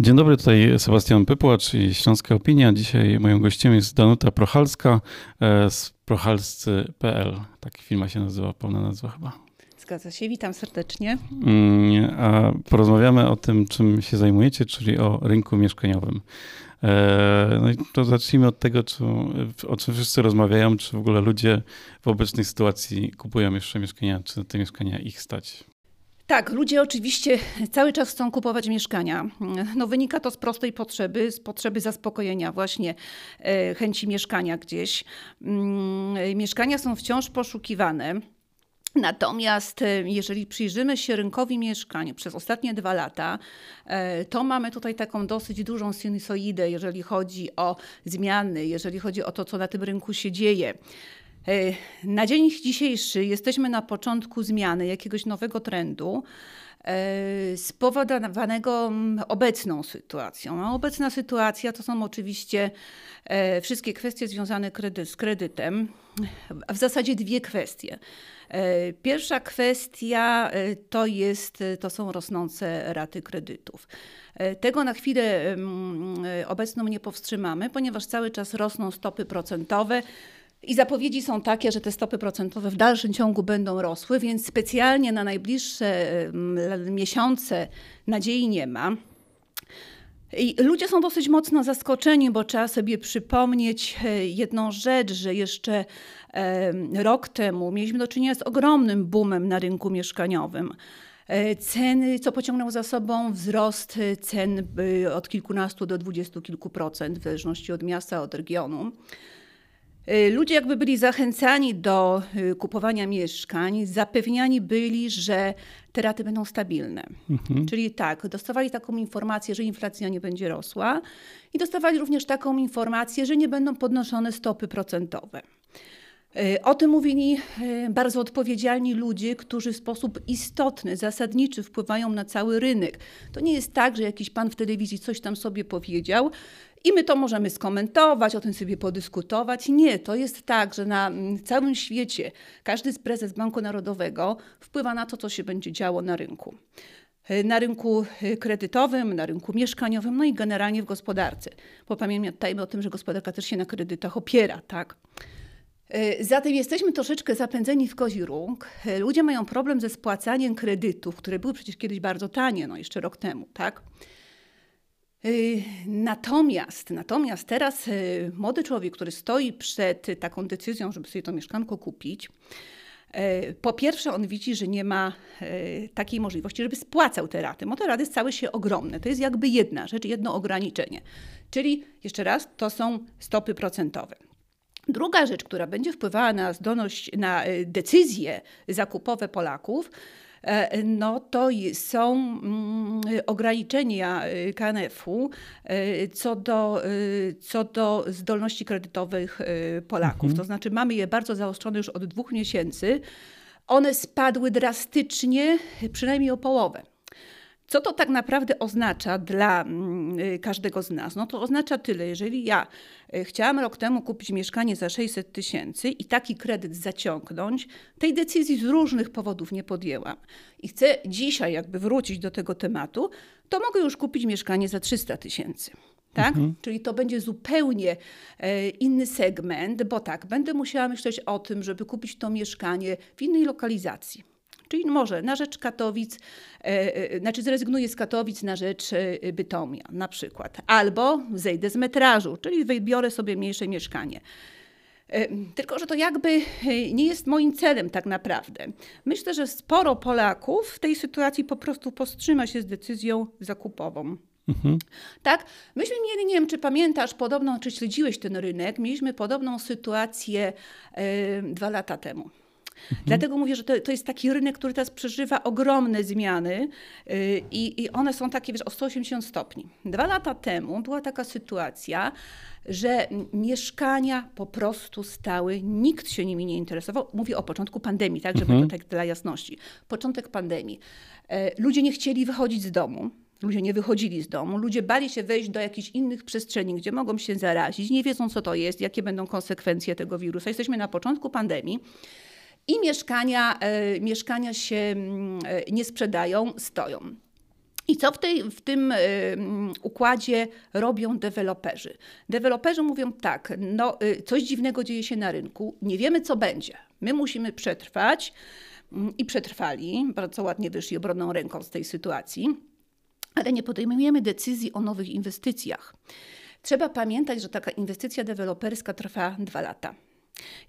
Dzień dobry, tutaj Sebastian Pypłacz i Śląska Opinia. Dzisiaj moją gościem jest Danuta Prochalska e, z prochalscy.pl. Taki firma się nazywa, pełna nazwa chyba. Zgadza się, witam serdecznie. Mm, a porozmawiamy o tym, czym się zajmujecie, czyli o rynku mieszkaniowym. E, no i to zacznijmy od tego, czy, o czym wszyscy rozmawiają, czy w ogóle ludzie w obecnej sytuacji kupują jeszcze mieszkania, czy na te mieszkania ich stać. Tak, ludzie oczywiście cały czas chcą kupować mieszkania. No, wynika to z prostej potrzeby, z potrzeby zaspokojenia właśnie e, chęci mieszkania gdzieś. Mm, mieszkania są wciąż poszukiwane. Natomiast e, jeżeli przyjrzymy się rynkowi mieszkań przez ostatnie dwa lata, e, to mamy tutaj taką dosyć dużą sinusoidę, jeżeli chodzi o zmiany, jeżeli chodzi o to, co na tym rynku się dzieje. E, na dzień dzisiejszy jesteśmy na początku zmiany jakiegoś nowego trendu spowodowanego obecną sytuacją. A obecna sytuacja to są oczywiście wszystkie kwestie związane z kredytem, a w zasadzie dwie kwestie. E, pierwsza kwestia e, to, jest, e, to są rosnące raty kredytów. Tego na chwilę obecną nie powstrzymamy, ponieważ cały czas rosną stopy procentowe. I zapowiedzi są takie, że te stopy procentowe w dalszym ciągu będą rosły, więc specjalnie na najbliższe miesiące nadziei nie ma. I ludzie są dosyć mocno zaskoczeni, bo trzeba sobie przypomnieć jedną rzecz, że jeszcze rok temu mieliśmy do czynienia z ogromnym boomem na rynku mieszkaniowym. E, ceny, co pociągnęło za sobą wzrost cen od kilkunastu do dwudziestu kilku procent, w zależności od miasta, od regionu. E, ludzie jakby byli zachęcani do e, kupowania mieszkań, zapewniani byli, że te raty będą stabilne. Mhm. Czyli tak, dostawali taką informację, że inflacja nie będzie rosła i dostawali również taką informację, że nie będą podnoszone stopy procentowe. E, o tym mówili e, bardzo odpowiedzialni ludzie, którzy w sposób istotny, zasadniczy wpływają na cały rynek. To nie jest tak, że jakiś pan w telewizji coś tam sobie powiedział i my to możemy skomentować, o tym sobie podyskutować. Nie, to jest tak, że na całym świecie każdy prezes Banku Narodowego wpływa na to, co się będzie działo na rynku e, na rynku kredytowym, na rynku mieszkaniowym, no i generalnie w gospodarce. Bo pamiętajmy o tym, że gospodarka też się na kredytach opiera, tak? E, zatem jesteśmy troszeczkę zapędzeni w kozi róg. E, ludzie mają problem ze spłacaniem kredytów, które były przecież kiedyś bardzo tanie, no jeszcze rok temu, tak? E, natomiast, natomiast teraz młody człowiek, który stoi przed taką decyzją, żeby sobie to mieszkanko kupić, po pierwsze, on widzi, że nie ma takiej możliwości, żeby spłacał te raty, bo te raty stały się ogromne. To jest jakby jedna rzecz, jedno ograniczenie. Czyli, jeszcze raz, to są stopy procentowe. Druga rzecz, która będzie wpływała na zdolność, na e, decyzje zakupowe Polaków, e, no to są mm, ograniczenia e, KNF-u co do, co do zdolności kredytowych Polaków. Mhm. To znaczy mamy je bardzo zaostrzone już od dwóch miesięcy. One spadły drastycznie, przynajmniej o połowę. Co to tak naprawdę oznacza dla mm, y, każdego z nas? No to oznacza tyle, jeżeli ja y, chciałam rok temu kupić mieszkanie za 600 tysięcy i taki kredyt zaciągnąć, tej decyzji z różnych powodów nie podjęłam i chcę dzisiaj jakby wrócić do tego tematu, to mogę już kupić mieszkanie za 300 tysięcy. Tak? Mhm. Czyli to będzie zupełnie e, inny segment, bo tak, będę musiała myśleć o tym, żeby kupić to mieszkanie w innej lokalizacji. Czyli może na rzecz Katowic, e, e, znaczy zrezygnuję z Katowic na rzecz e, Bytomia na przykład. Albo zejdę z metrażu, czyli wybiorę sobie mniejsze mieszkanie. Tylko, że to jakby nie jest moim celem tak naprawdę. Myślę, że sporo Polaków w tej sytuacji po prostu powstrzyma się z decyzją zakupową. Mhm. Tak? Myśmy mieli, nie wiem, czy pamiętasz, podobną, czy śledziłeś ten rynek, mieliśmy podobną sytuację dwa lata temu. Mhm. Dlatego mówię, że to, to jest taki rynek, który teraz przeżywa ogromne zmiany yy, i one są takie, wiesz, o 180 stopni. Dwa lata temu była taka sytuacja, że mieszkania po prostu stały, nikt się nimi nie interesował. Mówię o początku pandemii, tak, żeby mhm. tak dla jasności. Początek pandemii. Yy, ludzie nie chcieli wychodzić z domu. Ludzie nie wychodzili z domu, ludzie bali się wejść do jakichś innych przestrzeni, gdzie mogą się zarazić, nie wiedzą co to jest, jakie będą konsekwencje tego wirusa. Jesteśmy na początku pandemii i mieszkania, e, mieszkania się mm, e, nie sprzedają, stoją. I co w, tej, w tym y, układzie robią deweloperzy? Deweloperzy mówią tak, no coś dziwnego dzieje się na rynku, nie wiemy co będzie. My musimy przetrwać y, i przetrwali, bardzo ładnie wyszli obronną ręką z tej sytuacji, ale nie podejmujemy decyzji o nowych inwestycjach. Trzeba pamiętać, że taka inwestycja deweloperska trwa dwa lata.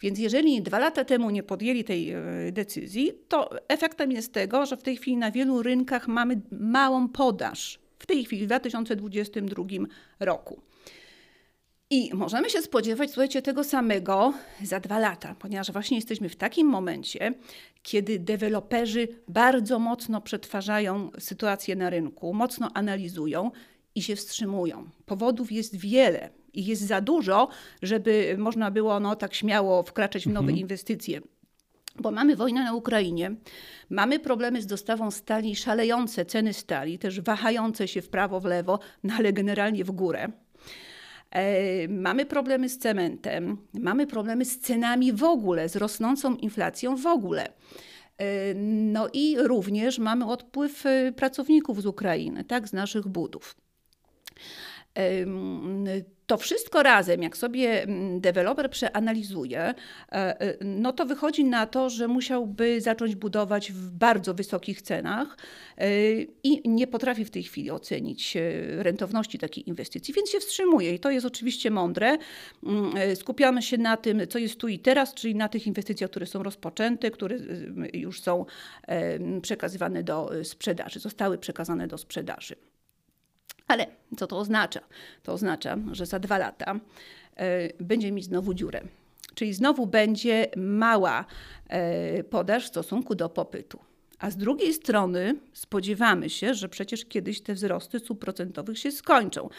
Więc jeżeli dwa lata temu nie podjęli tej e, decyzji, to efektem jest tego, że w tej chwili na wielu rynkach mamy małą podaż. W tej chwili, w 2022 roku. I możemy się spodziewać, słuchajcie, tego samego za dwa lata, ponieważ właśnie jesteśmy w takim momencie, kiedy deweloperzy bardzo mocno przetwarzają sytuację na rynku, mocno analizują i się wstrzymują. Powodów jest wiele i jest za dużo, żeby można było no, tak śmiało wkraczać w nowe mhm. inwestycje. Bo mamy wojnę na Ukrainie, mamy problemy z dostawą stali, szalejące ceny stali, też wahające się w prawo, w lewo, no ale generalnie w górę. E, mamy problemy z cementem, mamy problemy z cenami w ogóle, z rosnącą inflacją w ogóle. E, no i również mamy odpływ e, pracowników z Ukrainy, tak, z naszych budów. To wszystko razem, jak sobie mm, deweloper przeanalizuje, e, e, no to wychodzi na to, że musiałby zacząć budować w bardzo wysokich cenach e, i nie potrafi w tej chwili ocenić rentowności takiej inwestycji, więc się wstrzymuje. I to jest oczywiście mądre. Mm, skupiamy się na tym, co jest tu i teraz, czyli na tych inwestycjach, które są rozpoczęte, które już są przekazywane do sprzedaży, zostały przekazane do sprzedaży. Ale co to oznacza? To oznacza, że za dwa lata y, będzie mieć znowu dziurę. Czyli znowu będzie mała y, podaż w stosunku do popytu. A z drugiej strony spodziewamy się, że przecież kiedyś te wzrosty stóp procentowych się skończą.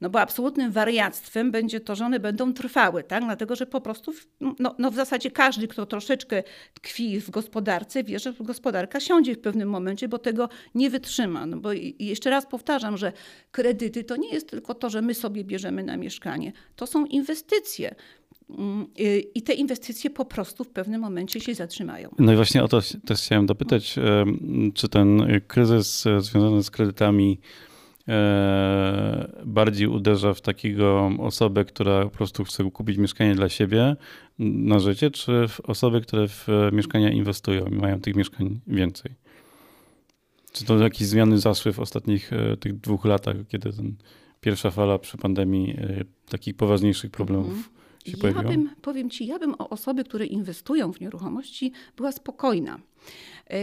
No bo absolutnym wariactwem będzie to, że one będą trwały, tak? dlatego że po prostu no, no w zasadzie każdy, kto troszeczkę tkwi w gospodarce, wie, że gospodarka siądzie w pewnym momencie, bo tego nie wytrzyma. No bo i jeszcze raz powtarzam, że kredyty to nie jest tylko to, że my sobie bierzemy na mieszkanie, to są inwestycje. Mm, y, I te inwestycje po prostu w pewnym momencie się zatrzymają. No i właśnie o to też chciałem dopytać, czy ten kryzys e, związany z kredytami e, bardziej uderza w takiego osobę, która po prostu chce kupić mieszkanie dla siebie na życie, czy w osoby, które w mieszkania inwestują i mają tych mieszkań więcej? Czy to jakieś zmiany zaszły w ostatnich e, tych dwóch latach, kiedy ten pierwsza fala przy pandemii takich poważniejszych problemów mhm się ja bym, powiem Ci, ja bym o osoby, które inwestują w nieruchomości, była spokojna. E,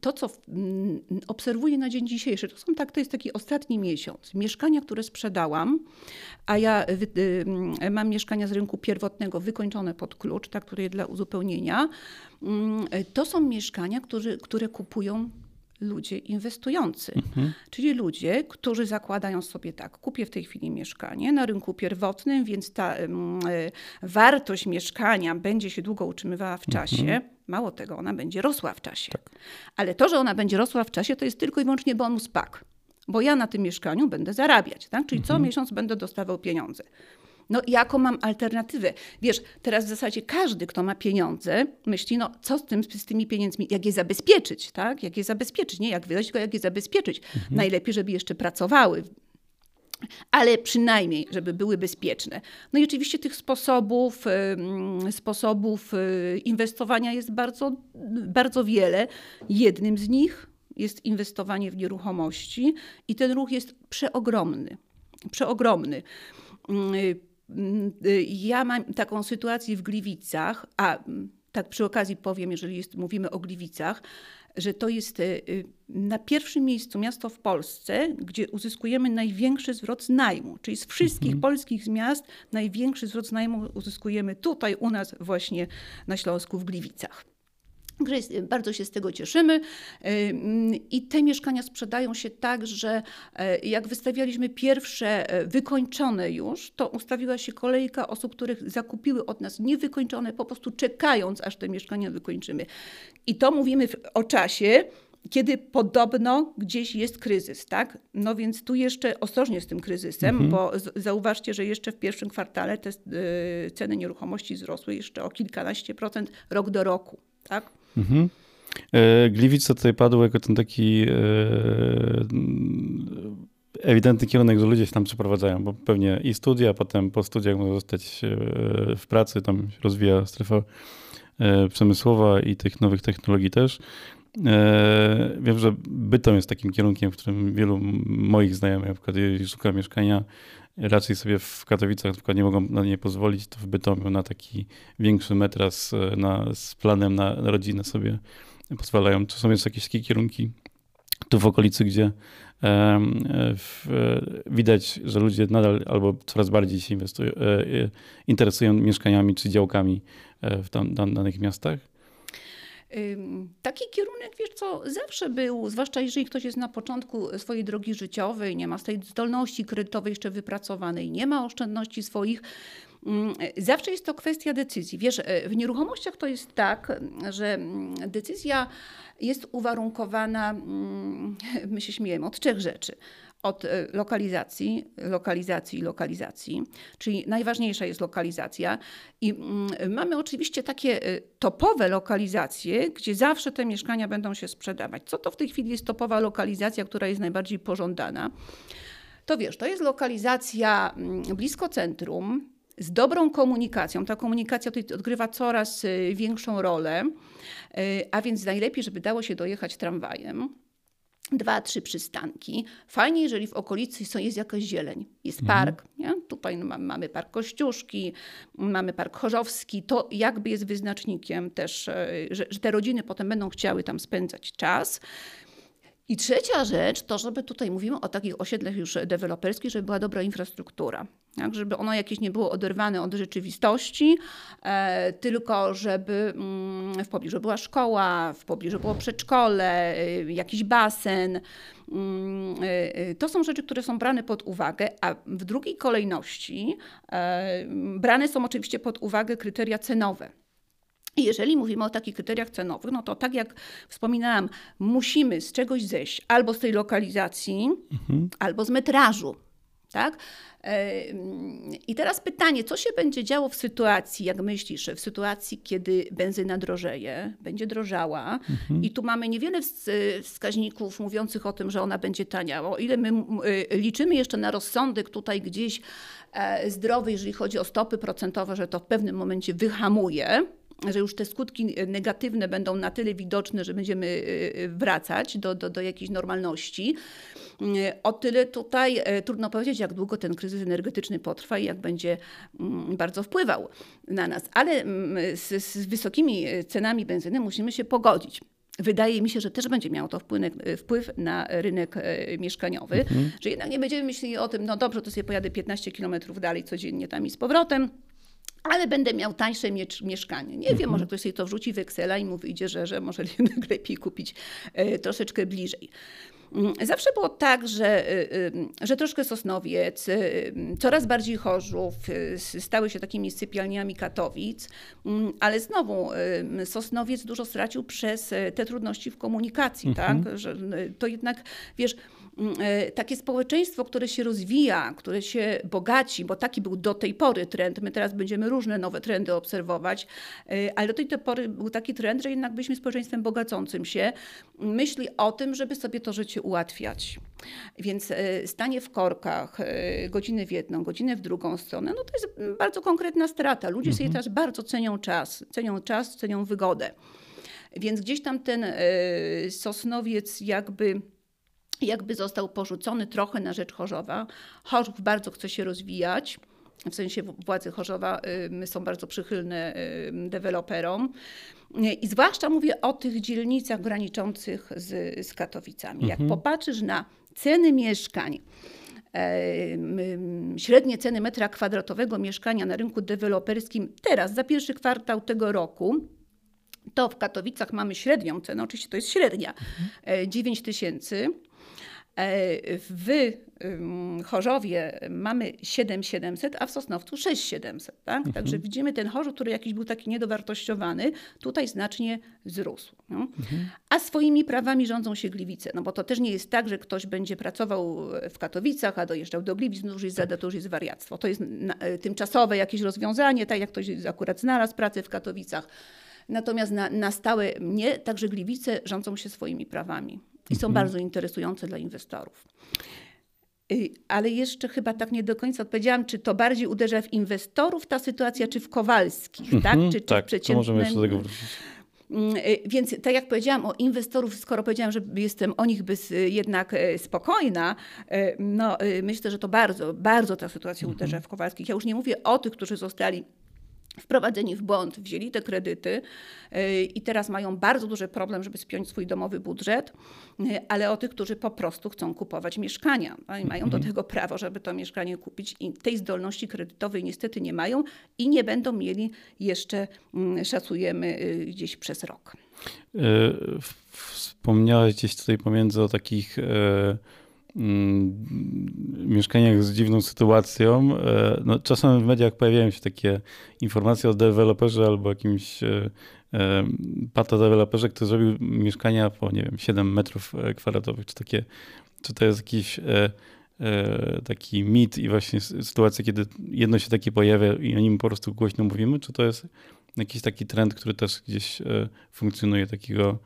to, co obserwuję na dzień dzisiejszy, to, są tak, to jest taki ostatni miesiąc. Mieszkania, które sprzedałam, a ja y, mam mieszkania z rynku pierwotnego wykończone pod klucz, tak, które dla uzupełnienia, to są mieszkania, które, które kupują ludzie inwestujący, mhm. czyli ludzie, którzy zakładają sobie tak, kupię w tej chwili mieszkanie na rynku pierwotnym, więc ta y, wartość mieszkania będzie się długo utrzymywała w czasie. Mhm. Mało tego, ona będzie rosła w czasie. Tak. Ale to, że ona będzie rosła w czasie, to jest tylko i wyłącznie bonus PAK, bo ja na tym mieszkaniu będę zarabiać, tak? czyli mhm. co miesiąc będę dostawał pieniądze. No jaką mam alternatywę? Wiesz, teraz w zasadzie każdy, kto ma pieniądze, myśli, no co z, tym, z tymi pieniędzmi, jak je zabezpieczyć, tak? Jak je zabezpieczyć, nie jak wydać, tylko jak je zabezpieczyć. Mhm. Najlepiej, żeby jeszcze pracowały, ale przynajmniej, żeby były bezpieczne. No i oczywiście tych sposobów, sposobów y, inwestowania jest bardzo, bardzo wiele. Jednym z nich jest inwestowanie w nieruchomości i ten ruch jest przeogromny. Przeogromny y, ja mam taką sytuację w Gliwicach, a tak przy okazji powiem, jeżeli jest, mówimy o Gliwicach, że to jest y, na pierwszym miejscu miasto w Polsce, gdzie uzyskujemy największy zwrot z najmu. Czyli z wszystkich mhm. polskich miast największy zwrot z najmu uzyskujemy tutaj u nas właśnie na Śląsku w Gliwicach. Bardzo się z tego cieszymy i te mieszkania sprzedają się tak, że e, jak wystawialiśmy pierwsze e, wykończone już, to ustawiła się kolejka osób, których zakupiły od nas niewykończone, po prostu czekając, aż te mieszkania wykończymy. I to mówimy o czasie, kiedy podobno gdzieś jest kryzys, tak? No więc tu jeszcze ostrożnie z tym kryzysem, mhm. bo zauważcie, że jeszcze w pierwszym kwartale te y, ceny nieruchomości wzrosły jeszcze o kilkanaście procent rok do roku, tak? Mhm. Gliwice tutaj padły jako ten taki ewidentny kierunek, że ludzie się tam przeprowadzają, bo pewnie i studia, potem po studiach można zostać w pracy, tam się rozwija strefa przemysłowa i tych nowych technologii też. E, wiem, że Bytom jest takim kierunkiem, w którym wielu moich znajomych, na przykład jeżeli szuka mieszkania, raczej sobie w Katowicach na nie mogą na nie pozwolić, to w Bytomiu na taki większy metras e, na, z planem na, na rodzinę sobie pozwalają. Czy są jeszcze jakieś takie kierunki tu w okolicy, gdzie w, widać, że ludzie nadal albo coraz bardziej się inwestują, e, interesują mieszkaniami czy działkami w tam, danych miastach? Taki kierunek, wiesz co, zawsze był, zwłaszcza jeżeli ktoś jest na początku swojej drogi życiowej, nie ma z tej zdolności kredytowej jeszcze wypracowanej, nie ma oszczędności swoich, Zawsze jest to kwestia decyzji. Wiesz, e, w nieruchomościach to jest tak, że decyzja jest uwarunkowana, my się śmiejemy, od trzech rzeczy od e, lokalizacji, lokalizacji, lokalizacji, czyli najważniejsza jest lokalizacja. I mm, mamy oczywiście takie e, topowe lokalizacje, gdzie zawsze te mieszkania będą się sprzedawać. Co to w tej chwili jest topowa lokalizacja, która jest najbardziej pożądana? To wiesz, to jest lokalizacja mm, blisko centrum, z dobrą komunikacją. Ta komunikacja tutaj odgrywa coraz e, większą rolę, a więc najlepiej, żeby dało się dojechać tramwajem dwa, trzy przystanki. Fajnie, jeżeli w okolicy są, jest jakaś zieleń, jest mhm. park. Nie? Tutaj mamy park Kościuszki, mamy park Chorzowski. To jakby jest wyznacznikiem też, e, że, że te rodziny potem będą chciały tam spędzać czas. I trzecia rzecz to, żeby tutaj mówimy o takich osiedlach już deweloperskich, żeby była dobra infrastruktura. Tak, żeby ono jakieś nie było oderwane od rzeczywistości, e, tylko żeby mm, w pobliżu była szkoła, w pobliżu było przedszkole, y, jakiś basen. Mm, y, to są rzeczy, które są brane pod uwagę, a w drugiej kolejności e, brane są oczywiście pod uwagę kryteria cenowe. I jeżeli mówimy o takich kryteriach cenowych, no to tak jak wspominałam, musimy z czegoś zejść albo z tej lokalizacji, mhm. albo z metrażu. Tak? I teraz pytanie, co się będzie działo w sytuacji, jak myślisz, w sytuacji, kiedy benzyna drożeje, będzie drożała mhm. i tu mamy niewiele wskaźników mówiących o tym, że ona będzie tania. O ile my y, liczymy jeszcze na rozsądek tutaj gdzieś e, zdrowy, jeżeli chodzi o stopy procentowe, że to w pewnym momencie wyhamuje, że już te skutki negatywne będą na tyle widoczne, że będziemy y, y, wracać do, do, do jakiejś normalności. Y, o tyle tutaj trudno powiedzieć, jak długo ten kryzys energetyczny potrwa i jak będzie mm, bardzo wpływał na nas. Ale mm, z, z wysokimi cenami benzyny musimy się pogodzić. Wydaje mi się, że też będzie miało to wpływ, wpływ na rynek mieszkaniowy, mhm. że jednak nie będziemy myśleli o tym, no dobrze, to sobie pojadę 15 kilometrów dalej codziennie tam i z powrotem ale będę miał tańsze mieszkanie. Nie wiem, mhm. może ktoś sobie to wrzuci w Excela i mu wyjdzie, że, że może lepiej kupić e, troszeczkę bliżej. Mm, zawsze było tak, że, e, e, że troszkę Sosnowiec, coraz bardziej Chorzów stały się takimi sypialniami Katowic, mm, ale znowu Sosnowiec dużo stracił przez te trudności w komunikacji, mhm. tak? Że to jednak, wiesz, takie społeczeństwo, które się rozwija, które się bogaci, bo taki był do tej pory trend, my teraz będziemy różne nowe trendy obserwować, e, ale do tej pory był taki trend, że jednak byliśmy społeczeństwem bogacącym się, myśli o tym, żeby sobie to życie ułatwiać. Więc e, stanie w korkach godziny w jedną, godzinę w drugą stronę, no to jest bardzo konkretna strata. Ludzie mhm. sobie teraz bardzo cenią czas, cenią czas, cenią wygodę. Więc gdzieś tam ten Sosnowiec jakby jakby został porzucony trochę na rzecz Chorzowa. Chorzów bardzo chce się rozwijać. W sensie władze Chorzowa y, są bardzo przychylne y, deweloperom. I zwłaszcza mówię o tych dzielnicach graniczących z, z Katowicami. Jak mhm. popatrzysz na ceny mieszkań, średnie ceny metra kwadratowego mieszkania na rynku deweloperskim teraz, za pierwszy kwartał tego roku, to w Katowicach mamy średnią cenę, oczywiście to jest średnia, mhm. 9 tysięcy E, w Chorzowie mamy 7700, a w Sosnowcu 6700. Tak? Mhm. Także widzimy ten Chorzów, który jakiś był taki niedowartościowany, tutaj znacznie wzrósł. No? Mhm. A swoimi prawami rządzą się Gliwice, no bo to też nie jest tak, że ktoś będzie pracował w Katowicach, a dojeżdżał do Gliwic, no już jest, to już jest wariactwo. To jest tymczasowe jakieś rozwiązanie, tak jak ktoś akurat znalazł pracę w Katowicach, natomiast na, na stałe nie, także Gliwice rządzą się swoimi prawami i są mhm. bardzo interesujące dla inwestorów. Y, ale jeszcze chyba tak nie do końca odpowiedziałam, czy to bardziej uderza w inwestorów ta sytuacja, czy w Kowalskich, tak? Mhm, czy, czy tak, w możemy jeszcze do tego wrócić. Mm, y, więc tak jak powiedziałam o inwestorów, skoro powiedziałam, że jestem o nich bez, jednak e, spokojna, no myślę, że to bardzo, bardzo ta sytuacja mhm. uderza w Kowalskich. Ja już nie mówię o tych, którzy zostali wprowadzeni w błąd, wzięli te kredyty y, i teraz mają bardzo duży problem, żeby spiąć swój domowy budżet, y, ale o tych, którzy po prostu chcą kupować mieszkania no i mają do mhm. tego prawo, żeby to mieszkanie kupić i tej zdolności kredytowej niestety nie mają i nie będą mieli jeszcze, mm, szacujemy, y, gdzieś przez rok. Wspomniałeś gdzieś tutaj pomiędzy o takich mieszkaniach z dziwną sytuacją. E, no, czasem w mediach pojawiają się takie informacje o deweloperze albo jakimś e, e, patodeweloperze, który zrobił mieszkania po, nie wiem, 7 metrów kwadratowych. Czy, takie, czy to jest jakiś taki mit i właśnie sytuacja, kiedy jedno się takie pojawia i o nim po prostu głośno mówimy, czy to jest jakiś taki trend, który też gdzieś funkcjonuje takiego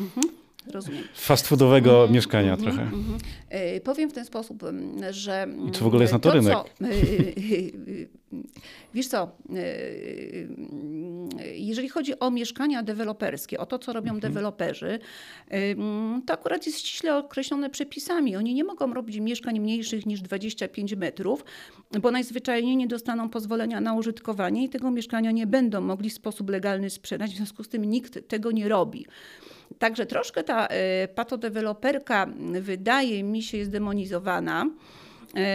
mhm. Rozumiem. Fast foodowego mm, mieszkania mm, trochę. Mm, powiem w ten sposób, że. I czy w ogóle jest na to, to rynek? Co, e, wiesz co, jeżeli chodzi o mieszkania deweloperskie, o to, co robią mhm. deweloperzy, to akurat jest ściśle określone przepisami. Oni nie mogą robić mieszkań mniejszych niż 25 metrów, bo najzwyczajniej nie dostaną pozwolenia na użytkowanie i tego mieszkania nie będą mogli w sposób legalny sprzedać. W związku z tym nikt tego nie robi. Także troszkę ta y, patodeweloperka wydaje mi się jest demonizowana.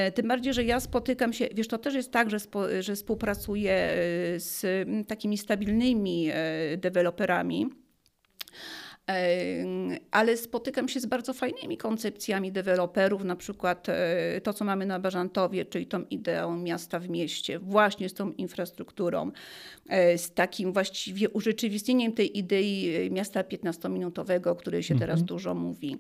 Y, tym bardziej, że ja spotykam się, wiesz, to też jest tak, że, spo, że współpracuję y, z takimi stabilnymi deweloperami ale spotykam się z bardzo fajnymi koncepcjami deweloperów, na przykład e, to, co mamy na Bażantowie, czyli tą ideą miasta w mieście, właśnie z tą infrastrukturą, e, z takim właściwie urzeczywistnieniem tej idei e, miasta 15-minutowego, o której się teraz mhm. dużo mówi.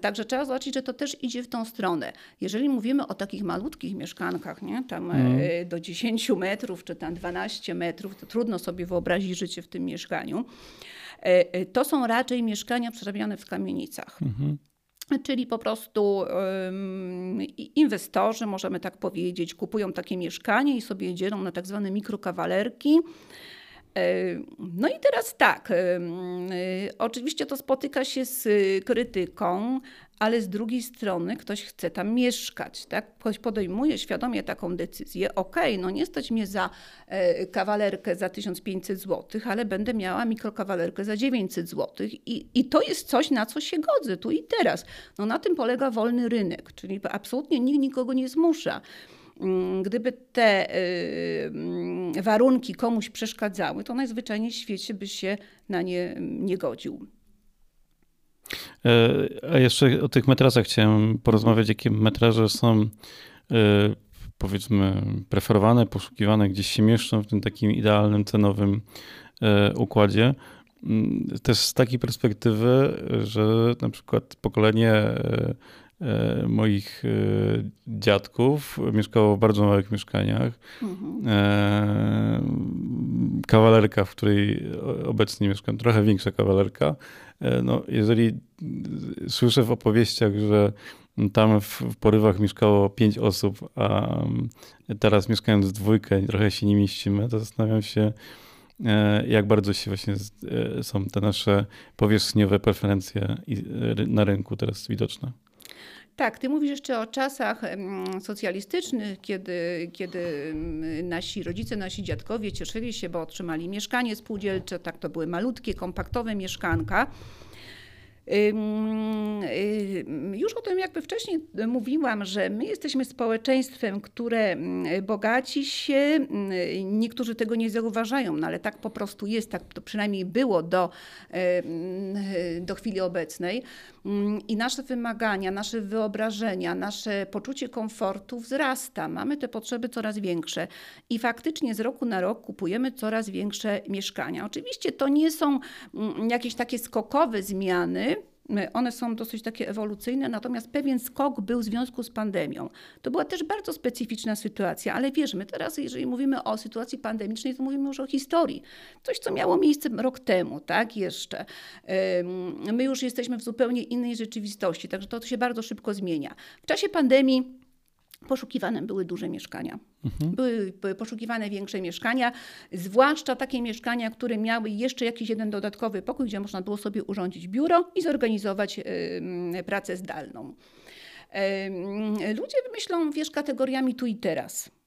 Także trzeba zobaczyć, że to też idzie w tą stronę. Jeżeli mówimy o takich malutkich mieszkankach, nie? tam mm. do 10 metrów czy tam 12 metrów, to trudno sobie wyobrazić życie w tym mieszkaniu. E, e, to są raczej mieszkania przerabiane w kamienicach. Mhm. Czyli po prostu um, inwestorzy, możemy tak powiedzieć, kupują takie mieszkanie i sobie dzielą na tak zwane mikrokawalerki. No i teraz tak, oczywiście to spotyka się z krytyką, ale z drugiej strony ktoś chce tam mieszkać, tak? Ktoś podejmuje świadomie taką decyzję, okej, okay, no nie stać mnie za e, kawalerkę za 1500 zł, ale będę miała mikrokawalerkę za 900 zł I, i to jest coś, na co się godzę tu i teraz. No na tym polega wolny rynek, czyli absolutnie nikt nikogo nie zmusza. Mm, gdyby te y, warunki komuś przeszkadzały, to najzwyczajniej w świecie by się na nie nie godził. E, a jeszcze o tych metrażach chciałem porozmawiać, jakie metraże są e, powiedzmy preferowane, poszukiwane, gdzieś się mieszczą w tym takim idealnym cenowym e, układzie. Mm, też z takiej perspektywy, że na przykład pokolenie E, moich e, dziadków mieszkało w bardzo małych mieszkaniach. Mhm. E, kawalerka, w której obecnie mieszkam, trochę większa kawalerka. No, jeżeli słyszę w opowieściach, że tam w, porywach mieszkało pięć osób, a teraz mieszkając dwójkę, trochę się nie mieścimy, to zastanawiam się, jak bardzo się właśnie są te nasze powierzchniowe preferencje na rynku teraz widoczne. Tak, ty mówisz jeszcze o czasach socjalistycznych, kiedy, kiedy nasi rodzice, nasi dziadkowie cieszyli się, bo otrzymali mieszkanie spółdzielcze, tak to były malutkie, kompaktowe mieszkanka. Już o tym jakby wcześniej mówiłam, że my jesteśmy społeczeństwem, które bogaci się, niektórzy tego nie zauważają, no ale tak po prostu jest, tak to przynajmniej było do, do chwili obecnej. I nasze wymagania, nasze wyobrażenia, nasze poczucie komfortu wzrasta. Mamy te potrzeby coraz większe i faktycznie z roku na rok kupujemy coraz większe mieszkania. Oczywiście to nie są jakieś takie skokowe zmiany, one są dosyć takie ewolucyjne, natomiast pewien skok był w związku z pandemią. To była też bardzo specyficzna sytuacja, ale wiesz, my teraz, jeżeli mówimy o sytuacji pandemicznej, to mówimy już o historii. Coś, co miało miejsce rok temu, tak, jeszcze. My już jesteśmy w zupełnie innej rzeczywistości, także to się bardzo szybko zmienia. W czasie pandemii poszukiwane były duże mieszkania. Mhm. Były, poszukiwane większe mieszkania, zwłaszcza takie mieszkania, które miały jeszcze jakiś jeden dodatkowy pokój, gdzie można było sobie urządzić biuro i zorganizować y, pracę zdalną. Y, ludzie myślą, wiesz, kategoriami tu i teraz.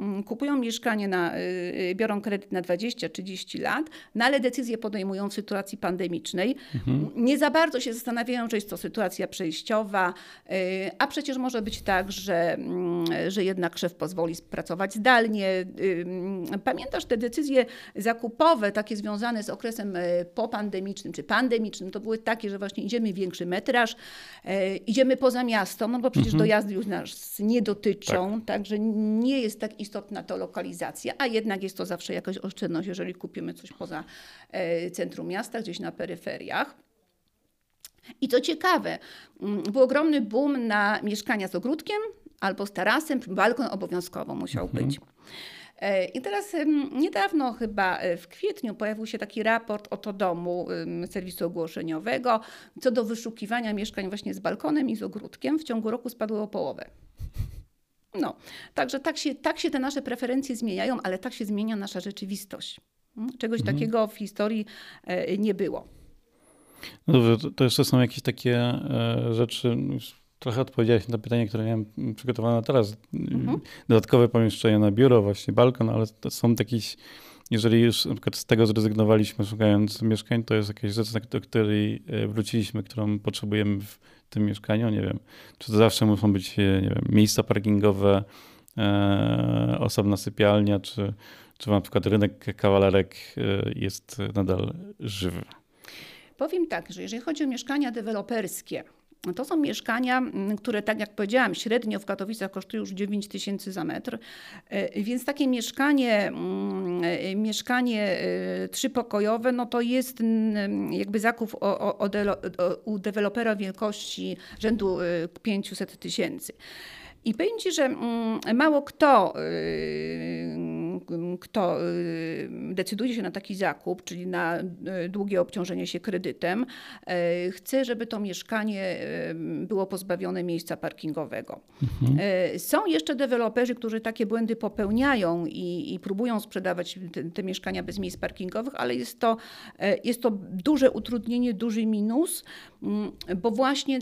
Mm, kupują mieszkanie, na, y, y, biorą kredyt na 20-30 lat, no ale decyzje podejmują w sytuacji pandemicznej. Mhm. Nie za bardzo się zastanawiają, czy jest to sytuacja przejściowa, y, a przecież może być tak, że, mm, że jednak szef pozwoli pracować zdalnie. Mm, pamiętasz te decyzje zakupowe, takie związane z okresem popandemicznym czy pandemicznym, to były takie, że właśnie idziemy większy metraż, idziemy poza miasto, no bo przecież mhm. dojazdy już nas nie dotyczą, tak. także nie jest tak istotne istotna to lokalizacja, a jednak jest to zawsze jakaś oszczędność, jeżeli kupimy coś poza e, centrum miasta, gdzieś na peryferiach. I co ciekawe, mm, był ogromny boom na mieszkania z ogródkiem albo z tarasem, balkon obowiązkowo musiał mhm. być. E, I teraz niedawno, chyba e, w kwietniu, pojawił się taki raport oto domu serwisu ogłoszeniowego co do wyszukiwania mieszkań właśnie z balkonem i z ogródkiem. W ciągu roku spadło o połowę. No, także tak się, tak się te nasze preferencje zmieniają, ale tak się zmienia nasza rzeczywistość. Hmm? Czegoś mhm. takiego w historii e, nie było. No dobrze, to jeszcze są jakieś takie e, rzeczy, trochę odpowiedziałeś na pytanie, które miałem przygotowane teraz. Mhm. Dodatkowe pomieszczenie na biuro, właśnie balkon, ale to są jakieś, jeżeli już na przykład z tego zrezygnowaliśmy szukając mieszkań, to jest jakaś rzecz, do której e, wróciliśmy, którą potrzebujemy w tym mieszkaniu. Nie wiem, czy to zawsze muszą być nie wiem, miejsca parkingowe, e, osobna sypialnia, czy, czy na przykład rynek kawalerek e, jest nadal żywy. Powiem tak, że jeżeli chodzi o mieszkania deweloperskie, to są mieszkania, które, tak jak powiedziałam, średnio w Katowicach kosztują już 9 tysięcy za metr. E, więc takie mieszkanie, mieszkanie trzypokojowe, no to jest jakby zakup u dewelopera wielkości rzędu 500 tysięcy. I powiem Ci, że mm, mało kto, y, kto y, decyduje się na taki zakup, czyli na y, długie obciążenie się kredytem, chce, żeby to mieszkanie było pozbawione miejsca parkingowego. Mhm. Są jeszcze deweloperzy, którzy takie błędy popełniają i, i próbują sprzedawać te, te, mieszkania bez miejsc parkingowych, ale jest to, jest to duże utrudnienie, duży minus, mm, bo właśnie,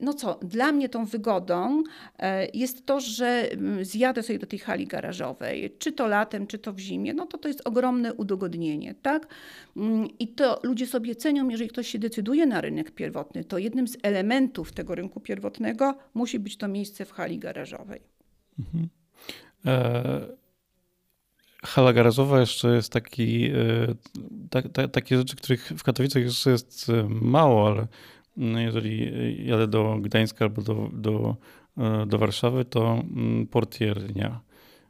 no co, dla mnie tą wygodą jest to, że mm, zjadę sobie do tej hali garażowej, czy to latem, czy to w zimie, no to to jest ogromne udogodnienie, tak? Mm, I to ludzie sobie cenią, jeżeli ktoś się decyduje na rynek pierwotny, to jednym z elementów tego rynku pierwotnego musi być to miejsce w hali garażowej. Mhm. E hala garażowa jeszcze jest taki, e, ta, ta, takie rzeczy, których w Katowicach jeszcze jest e, mało, ale no, jeżeli jadę do Gdańska albo do, do E, do Warszawy, to mm, portiernia.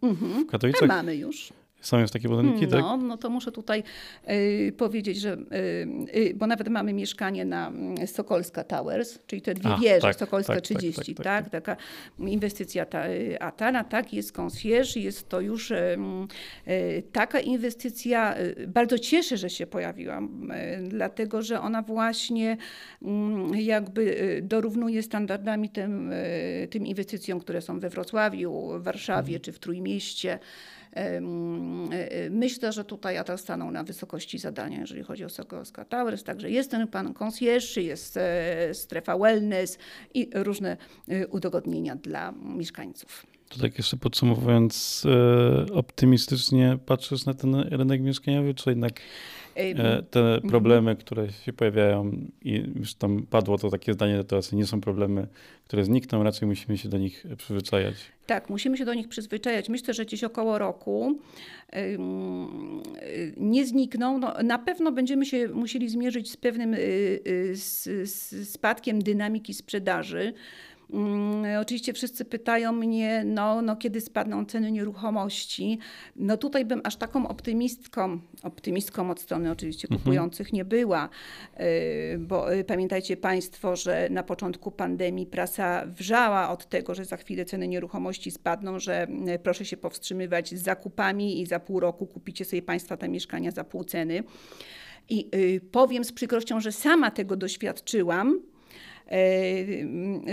Mhm. W Katowicach. mamy już. Są już takie budynki, no, tak? No to muszę tutaj y, powiedzieć, że y, y, bo nawet mamy mieszkanie na mm, Sokolska Towers, czyli te dwie A, wieże, tak, Sokolska tak, 30, tak, tak, tak, tak, taka inwestycja ta, Atana, tak, jest concierge, jest to już taka inwestycja, bardzo cieszę, że się pojawiła, dlatego, że ona właśnie mm, jakby dorównuje standardami tym, tym inwestycjom, które są we Wrocławiu, w Warszawie mhm. czy w Trójmieście. E, e, myślę, że tutaj ATAL stanął na wysokości zadania, jeżeli chodzi o Sokolska Towers. Także jest ten pan concierge, jest e, strefa wellness i różne udogodnienia dla mieszkańców. To tak jeszcze podsumowując, optymistycznie patrzysz na ten rynek mieszkaniowy, czy jednak te mhm. problemy, które się pojawiają i już tam padło to takie zdanie, to nie są problemy, które znikną, raczej musimy się do nich przyzwyczajać. Tak, musimy się do nich przyzwyczajać. Myślę, że gdzieś około roku nie znikną. No, na pewno będziemy się musieli zmierzyć z pewnym y, spadkiem dynamiki sprzedaży oczywiście wszyscy pytają mnie, no, no kiedy spadną ceny nieruchomości. No tutaj bym aż taką optymistką, optymistką od strony oczywiście mhm. kupujących nie była, y, bo y, pamiętajcie Państwo, że na początku pandemii prasa wrzała od tego, że za chwilę ceny nieruchomości spadną, że y, proszę się powstrzymywać z zakupami i za pół roku kupicie sobie Państwa te mieszkania za pół ceny. I powiem z przykrością, że sama tego doświadczyłam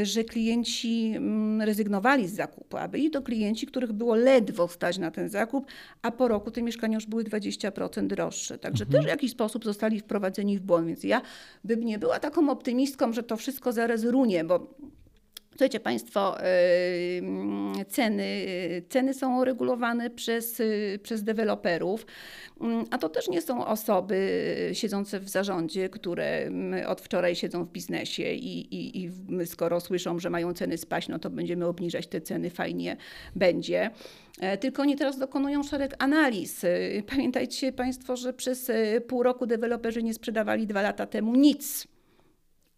że klienci mm, rezygnowali z zakupu, a byli to klienci, których było ledwo stać na ten zakup, a po roku te mieszkania już były 20% droższe. Także mhm. też w jakiś sposób zostali wprowadzeni w błąd. Więc ja bym nie była taką optymistką, że to wszystko zaraz runie, bo Słuchajcie Państwo, ceny, ceny są regulowane przez, przez deweloperów, a to też nie są osoby siedzące w zarządzie, które od wczoraj siedzą w biznesie i, i, i skoro słyszą, że mają ceny spaść, no to będziemy obniżać te ceny, fajnie będzie. E, tylko oni teraz dokonują szereg analiz. E, pamiętajcie Państwo, że przez e, pół roku deweloperzy nie sprzedawali dwa lata temu nic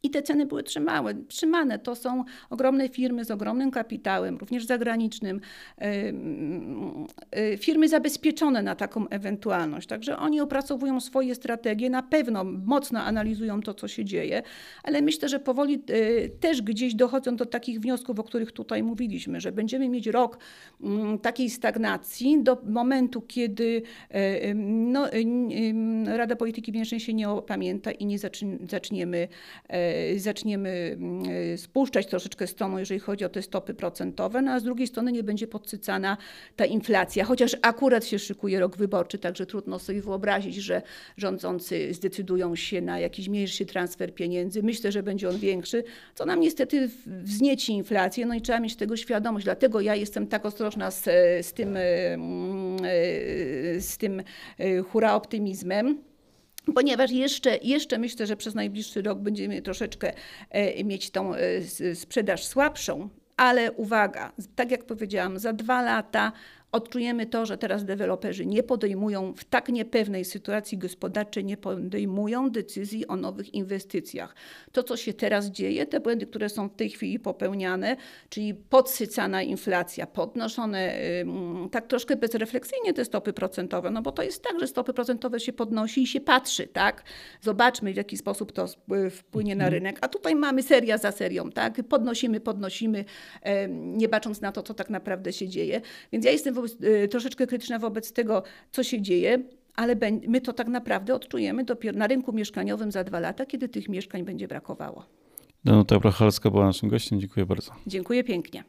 i te ceny były trzymałe, trzymane. To są ogromne firmy z ogromnym kapitałem, również zagranicznym, firmy zabezpieczone na taką ewentualność. Także oni opracowują swoje strategie, na pewno mocno analizują to, co się dzieje, ale myślę, że powoli y, też gdzieś dochodzą do takich wniosków, o których tutaj mówiliśmy, że będziemy mieć rok mm, takiej stagnacji do momentu, kiedy y, no, Rada Polityki Pieniężnej się nie opamięta i nie zaczniemy zaczniemy spuszczać troszeczkę stroną, jeżeli chodzi o te stopy procentowe, no a z drugiej strony nie będzie podsycana ta inflacja, chociaż akurat się szykuje rok wyborczy, także trudno sobie wyobrazić, że rządzący zdecydują się na jakiś mniejszy transfer pieniędzy. Myślę, że będzie on większy, co nam niestety wznieci inflację, no i trzeba mieć tego świadomość. Dlatego ja jestem tak ostrożna z, z tym, mm, z tym e, hura optymizmem ponieważ jeszcze, jeszcze myślę, że przez najbliższy rok będziemy troszeczkę e, mieć tą e, sprzedaż słabszą, ale uwaga, tak jak powiedziałam, za dwa lata odczujemy to, że teraz deweloperzy nie podejmują w tak niepewnej sytuacji gospodarczej, nie podejmują decyzji o nowych inwestycjach. To, co się teraz dzieje, te błędy, które są w tej chwili popełniane, czyli podsycana inflacja, podnoszone tak troszkę bezrefleksyjnie te stopy procentowe, no bo to jest tak, że stopy procentowe się podnosi i się patrzy, tak? Zobaczmy, w jaki sposób to wpłynie na mhm. rynek. A tutaj mamy seria za serią, tak? Podnosimy, podnosimy, nie bacząc na to, co tak naprawdę się dzieje. Więc ja jestem wobec Y, troszeczkę krytyczna wobec tego, co się dzieje, ale my to tak naprawdę odczujemy dopiero na rynku mieszkaniowym za dwa lata, kiedy tych mieszkań będzie brakowało. Danuta Brachalska była naszym gościem. Dziękuję bardzo. Dziękuję pięknie.